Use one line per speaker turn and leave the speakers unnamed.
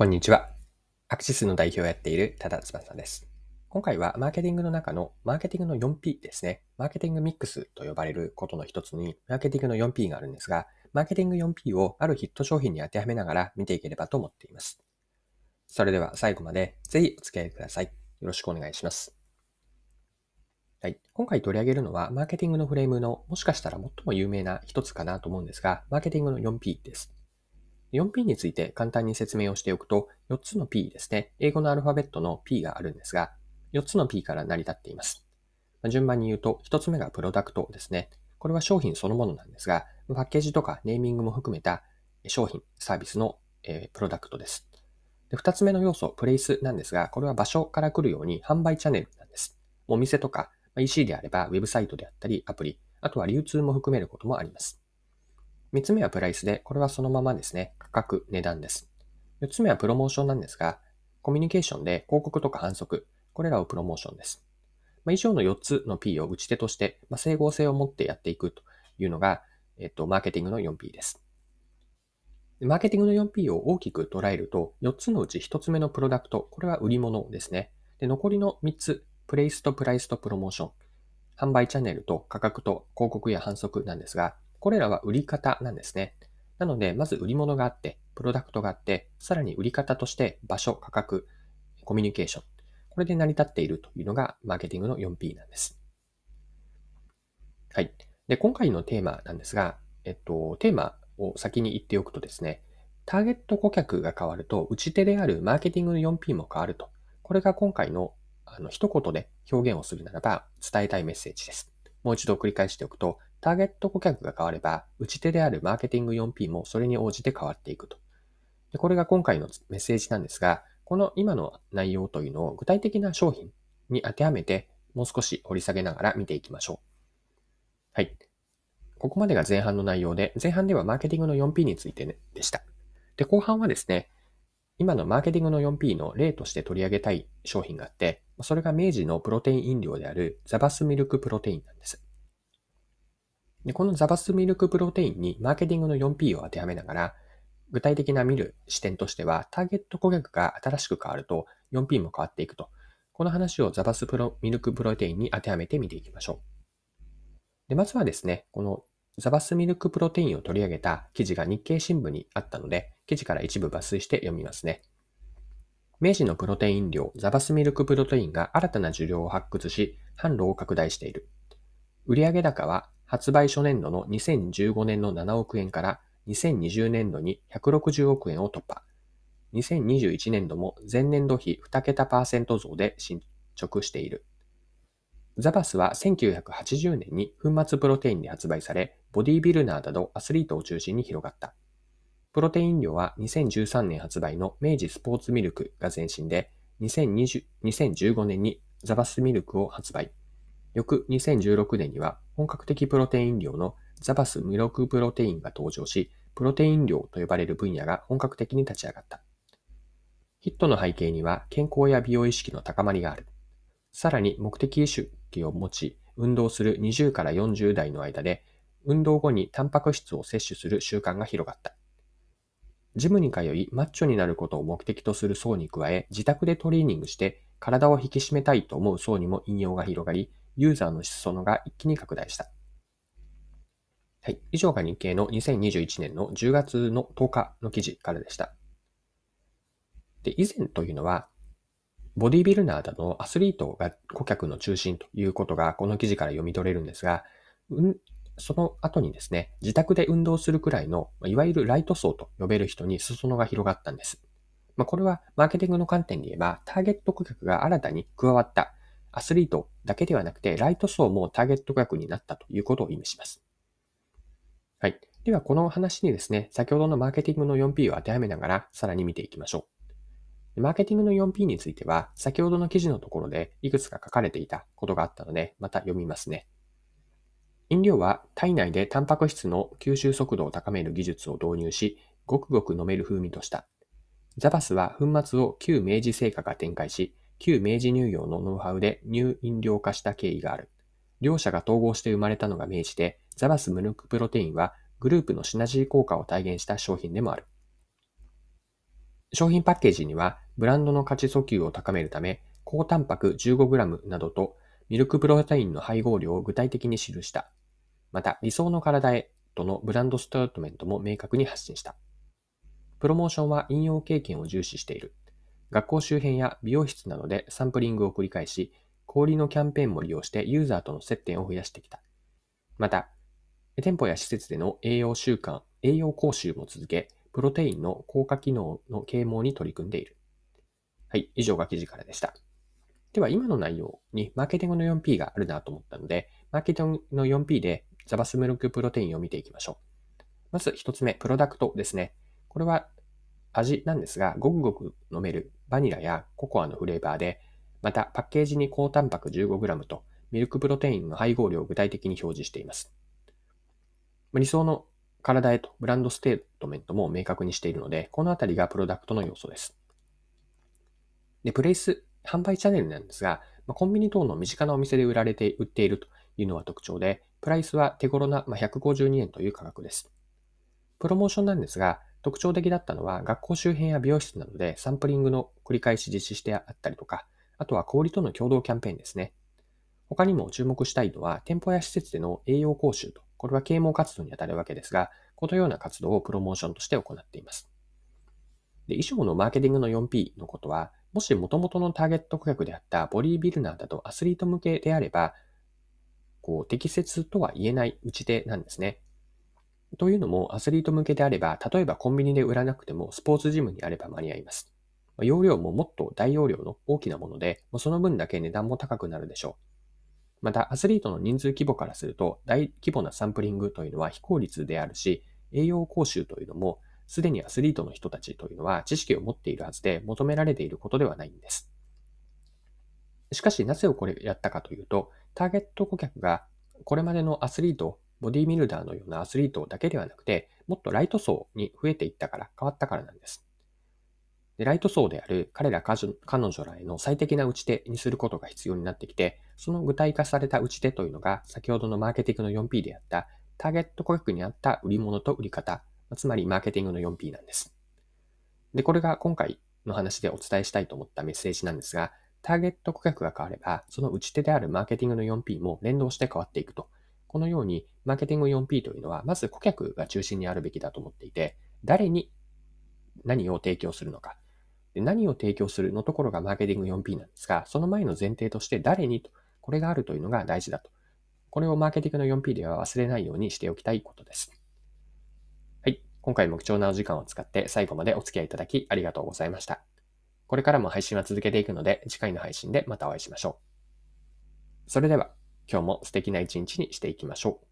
こんにちは。アクシスの代表をやっている多田翼です。今回はマーケティングの中のマーケティングの 4P ですね。マーケティングミックスと呼ばれることの一つにマーケティングの 4P があるんですが、マーケティング 4P をあるヒット商品に当てはめながら見ていければと思っています。それでは最後までぜひお付き合いください。よろしくお願いします。はい。今回取り上げるのは、マーケティングのフレームのもしかしたら最も有名な一つかなと思うんですが、マーケティングの 4P です。4P について簡単に説明をしておくと、4つの P ですね。英語のアルファベットの P があるんですが、4つの P から成り立っています。順番に言うと、1つ目がプロダクトですね。これは商品そのものなんですが、パッケージとかネーミングも含めた商品、サービスの、え、プロダクトです。で2つ目の要素、プレイスなんですが、これは場所から来るように販売チャンネルなんです。お店とか EC であればウェブサイトであったりアプリ、あとは流通も含めることもあります。3つ目はプライスで、これはそのままですね。価格、値段です。4つ目はプロモーションなんですが、コミュニケーションで広告とか反則、これらをプロモーションです。まあ、以上の4つの P を打ち手として、まあ、整合性を持ってやっていくというのが、えっと、マーケティングの 4P です。マーケティングの 4P を大きく捉えると、4つのうち1つ目のプロダクト、これは売り物ですね。で残りの3つ、プレイスとプライスとプロモーション、販売チャンネルと価格と広告や反則なんですが、これらは売り方なんですね。なので、まず売り物があって、プロダクトがあって、さらに売り方として場所、価格、コミュニケーション。これで成り立っているというのがマーケティングの 4P なんです。はい。で、今回のテーマなんですが、えっと、テーマを先に言っておくとですね、ターゲット顧客が変わると、打ち手であるマーケティングの 4P も変わると。これが今回のあの一言で表現をするならば伝えたいメッセージです。もう一度繰り返しておくと、ターゲット顧客が変われば、打ち手であるマーケティング 4P もそれに応じて変わっていくと。でこれが今回のメッセージなんですが、この今の内容というのを具体的な商品に当てはめて、もう少し掘り下げながら見ていきましょう。はい。ここまでが前半の内容で、前半ではマーケティングの 4P について、でした。で、後半はですね、今のマーケティングの 4P の例として取り上げたい商品があって、それが明治のプロテイン飲料であるザバスミルクプロテインなんです。で、このザバスミルクプロテインにマーケティングの 4P を当てはめながら、具体的な見る視点としては、ターゲット顧客が新しく変わると 4P も変わっていくと。この話をザバスプロミルクプロテインに当てはめてみていきましょう。で、まずはですね、このザバスミルクプロテインを取り上げた記事が日経新聞にあったので、記事から一部抜粋して読みますね。明治のプロテイン量ザバスミルクプロテインが新たな受領を発掘し、販路を拡大している。売上高は発売初年度の2015年の7億円から2020年度に160億円を突破。2021年度も前年度比2桁パーセント増で進捗している。ザバスは1980年に粉末プロテインで発売され、ボディービルダーなどアスリートを中心に広がった。プロテイン量は2013年発売の明治スポーツミルクが前身で、2015年にザバスミルクを発売。翌2016年には本格的プロテイン量のザバスミロクプロテインが登場し、プロテイン量と呼ばれる分野が本格的に立ち上がった。ヒットの背景には健康や美容意識の高まりがある。さらに目的意識を持ち、運動する20から40代の間で、運動後にタンパク質を摂取する習慣が広がった。ジムに通い、マッチョになることを目的とする層に加え、自宅でトレーニングして体を引き締めたいと思う層にも引用が広がり、ユーザーの裾野が一気に拡大した。はい。以上が日経の2021年の10月の10日の記事からでした。で、以前というのは、ボディビルダーなどのアスリートが顧客の中心ということがこの記事から読み取れるんですが、うん、その後にですね、自宅で運動するくらいの、いわゆるライト層と呼べる人に裾野が広がったんです。まあ、これはマーケティングの観点で言えば、ターゲット顧客が新たに加わったアスリートだけではなくて、ライト層もターゲット額になったということを意味します。はい。では、この話にですね、先ほどのマーケティングの 4P を当てはめながら、さらに見ていきましょう。マーケティングの 4P については、先ほどの記事のところでいくつか書かれていたことがあったので、また読みますね。飲料は体内でタンパク質の吸収速度を高める技術を導入し、ごくごく飲める風味とした。ザバスは粉末を旧明治製菓が展開し、旧明治乳業のノウハウで乳飲料化した経緯がある。両者が統合して生まれたのが明治で、ザバスムルクプロテインはグループのシナジー効果を体現した商品でもある。商品パッケージには、ブランドの価値訴求を高めるため、高タンパク 15g などとミルクプロテインの配合量を具体的に記した。また、理想の体へとのブランドステートメントも明確に発信した。プロモーションは引用経験を重視している。学校周辺や美容室などでサンプリングを繰り返し、氷のキャンペーンも利用してユーザーとの接点を増やしてきた。また、店舗や施設での栄養習慣、栄養講習も続け、プロテインの効果機能の啓蒙に取り組んでいる。はい、以上が記事からでした。では、今の内容にマーケティングの 4P があるなと思ったので、マーケティングの 4P でザバスミルクプロテインを見ていきましょう。まず1つ目、プロダクトですね。これは味なんですが、ごくごく飲めるバニラやココアのフレーバーで、またパッケージに高タンパク 15g とミルクプロテインの配合量を具体的に表示しています。理想の体へとブランドステートメントも明確にしているので、このあたりがプロダクトの要素です。で、プレイス販売チャンネルなんですが、コンビニ等の身近なお店で売られて売っているというのは特徴で、プライスは手頃な、152円という価格です。プロモーションなんですが、特徴的だったのは学校周辺や美容室などでサンプリングの繰り返し実施してあったりとか、あとは小売との共同キャンペーンですね。他にも注目したいのは店舗や施設での栄養講習と、これは啓蒙活動にあたるわけですが、このような活動をプロモーションとして行っています。で、以上のマーケティングの 4P のことは、もし元々のターゲット顧客であったボディビルナーだとアスリート向けであれば、こう、適切とは言えない打ち手なんですね。というのも、アスリート向けであれば、例えばコンビニで売らなくても、スポーツジムにあれば間に合います。容量ももっと大容量の大きなもので、その分だけ値段も高くなるでしょう。また、アスリートの人数規模からすると、大規模なサンプリングというのは非効率であるし、栄養講習というのも、すでにアスリートの人たちというのは知識を持っているはずで求められていることではないんです。しかし、なぜをこれやったかというと、ターゲット顧客がこれまでのアスリート、ボディミルダーのようなアスリートだけではなくて、もっとライト層に増えていったから、変わったからなんです。でライト層である彼ら彼女らへの最適な打ち手にすることが必要になってきて、その具体化された打ち手というのが、先ほどのマーケティングの 4P であったターゲット顧客に合った売り物と売り方、つまりマーケティングの 4P なんです。で、これが今回の話でお伝えしたいと思ったメッセージなんですが、ターゲット顧客が変われば、その打ち手であるマーケティングの 4P も連動して変わっていくと。このように、マーケティング 4P というのは、まず顧客が中心にあるべきだと思っていて、誰に何を提供するのか。で何を提供するのところがマーケティング 4P なんですが、その前の前提として誰にと、これがあるというのが大事だと。これをマーケティングの 4P では忘れないようにしておきたいことです。はい今回も貴重なお時間を使って最後までお付き合いいただきありがとうございました。これからも配信は続けていくので、次回の配信でまたお会いしましょう。それでは、今日も素敵な一日にしていきましょう。